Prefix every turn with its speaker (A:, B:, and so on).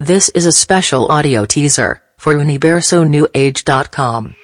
A: This is a special audio teaser for UniversoNewAge.com.